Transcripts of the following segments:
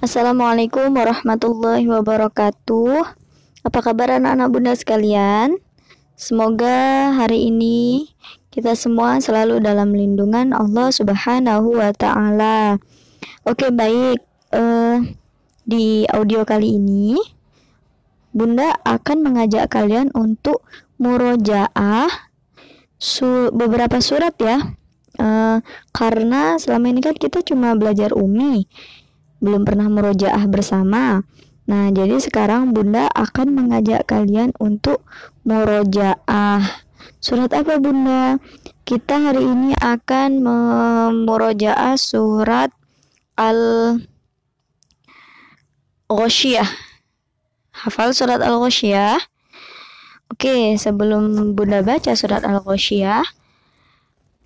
Assalamualaikum warahmatullahi wabarakatuh. Apa kabar anak-anak bunda sekalian? Semoga hari ini kita semua selalu dalam lindungan Allah Subhanahu wa taala. Oke, baik. Uh, di audio kali ini Bunda akan mengajak kalian untuk murojaah su beberapa surat ya. Uh, karena selama ini kan kita cuma belajar umi belum pernah merojaah bersama. Nah, jadi sekarang Bunda akan mengajak kalian untuk merojaah. Surat apa Bunda? Kita hari ini akan memurojaah surat Al-Ghoshiyah. Hafal surat Al-Ghoshiyah? Oke, sebelum Bunda baca surat Al-Ghoshiyah,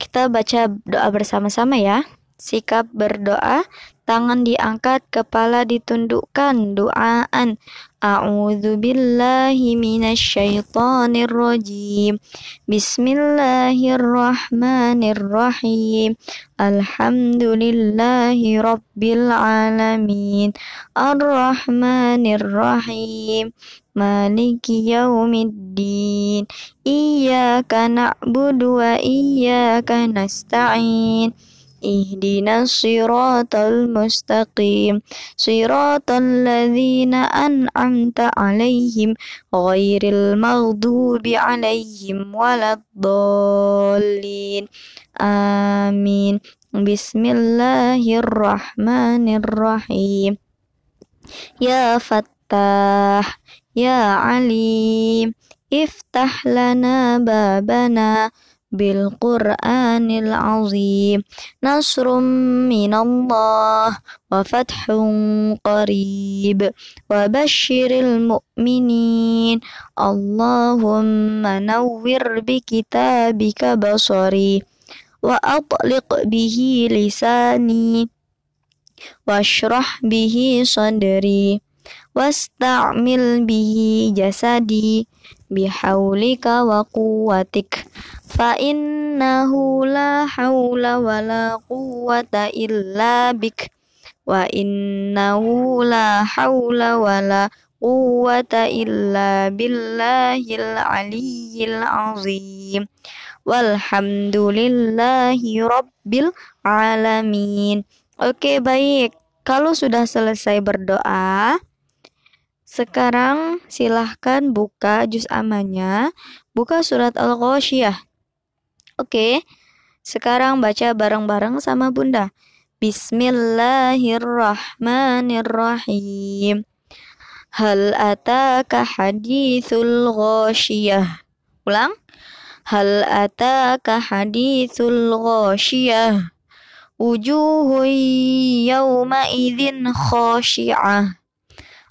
kita baca doa bersama-sama ya. Sikap berdoa tangan diangkat, kepala ditundukkan, doaan. A'udzu billahi minasyaitonir rajim. Bismillahirrahmanirrahim. Alhamdulillahi rabbil alamin. Arrahmanirrahim. Maliki yaumiddin. Iyyaka na'budu wa iyyaka nasta'in. اهدنا الصراط المستقيم. صراط الذين أنعمت عليهم غير المغضوب عليهم ولا الضالين. آمين. بسم الله الرحمن الرحيم. يا فتاح يا عليم افتح لنا بابنا bil Qur'anil azim. Nasrum minallah wa fathun qarib. Wa basyiril mu'minin. Allahumma nawwir bi kitabika basari. Wa atliq bihi lisani. Washrah bihi sadri. Wasta'mil bihi jasadi bihaulika wa quwwatik fa innahu la haula wa la quwwata illa bik wa innahu la haula wa la quwwata illa billahil aliyyil azim walhamdulillahi rabbil alamin. Oke okay, baik. Kalau sudah selesai berdoa sekarang silahkan buka juz amannya, buka surat Al-Ghoshiyah. Oke, sekarang baca bareng-bareng sama Bunda. Bismillahirrahmanirrahim. Hal ataka hadithul ghoshiyah. Ulang. Hal ataka hadithul ghoshiyah. Wujuhu yawma idhin khashi'ah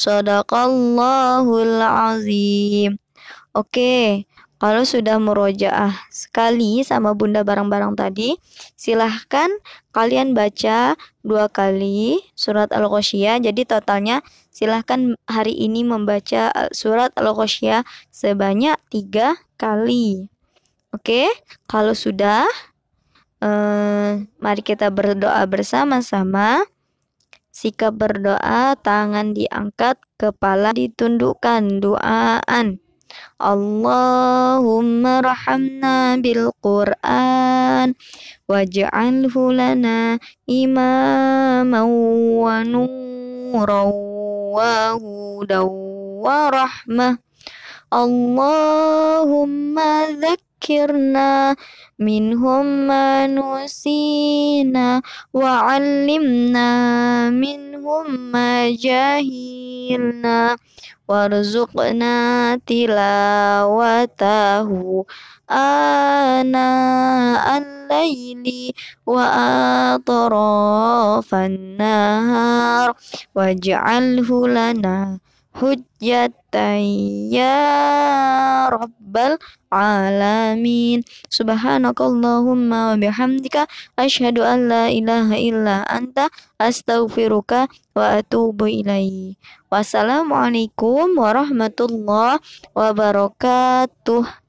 Sadaqallahul azim Oke, kalau sudah murojaah sekali sama bunda barang-barang tadi, silahkan kalian baca dua kali surat Al-Ghoshiyah. Jadi totalnya silahkan hari ini membaca surat Al-Ghoshiyah sebanyak tiga kali. Oke, kalau sudah, eh, mari kita berdoa bersama-sama. Sikap berdoa, tangan diangkat, kepala ditundukkan, doaan. Allahumma rahamna bil Qur'an waj'alhu lana imaman wa nuran wa hudan wa rahmah Allahumma dhakkirna ذكرنا منهم ما نسينا وعلمنا منهم ما جهلنا وارزقنا تلاوته آناء الليل وأطراف النهار واجعله لنا hujjatan ya rabbal alamin. Subhanakallahumma wa bihamdika asyhadu an la ilaha illa anta astaghfiruka wa atubu ilaih. Wassalamualaikum warahmatullahi wabarakatuh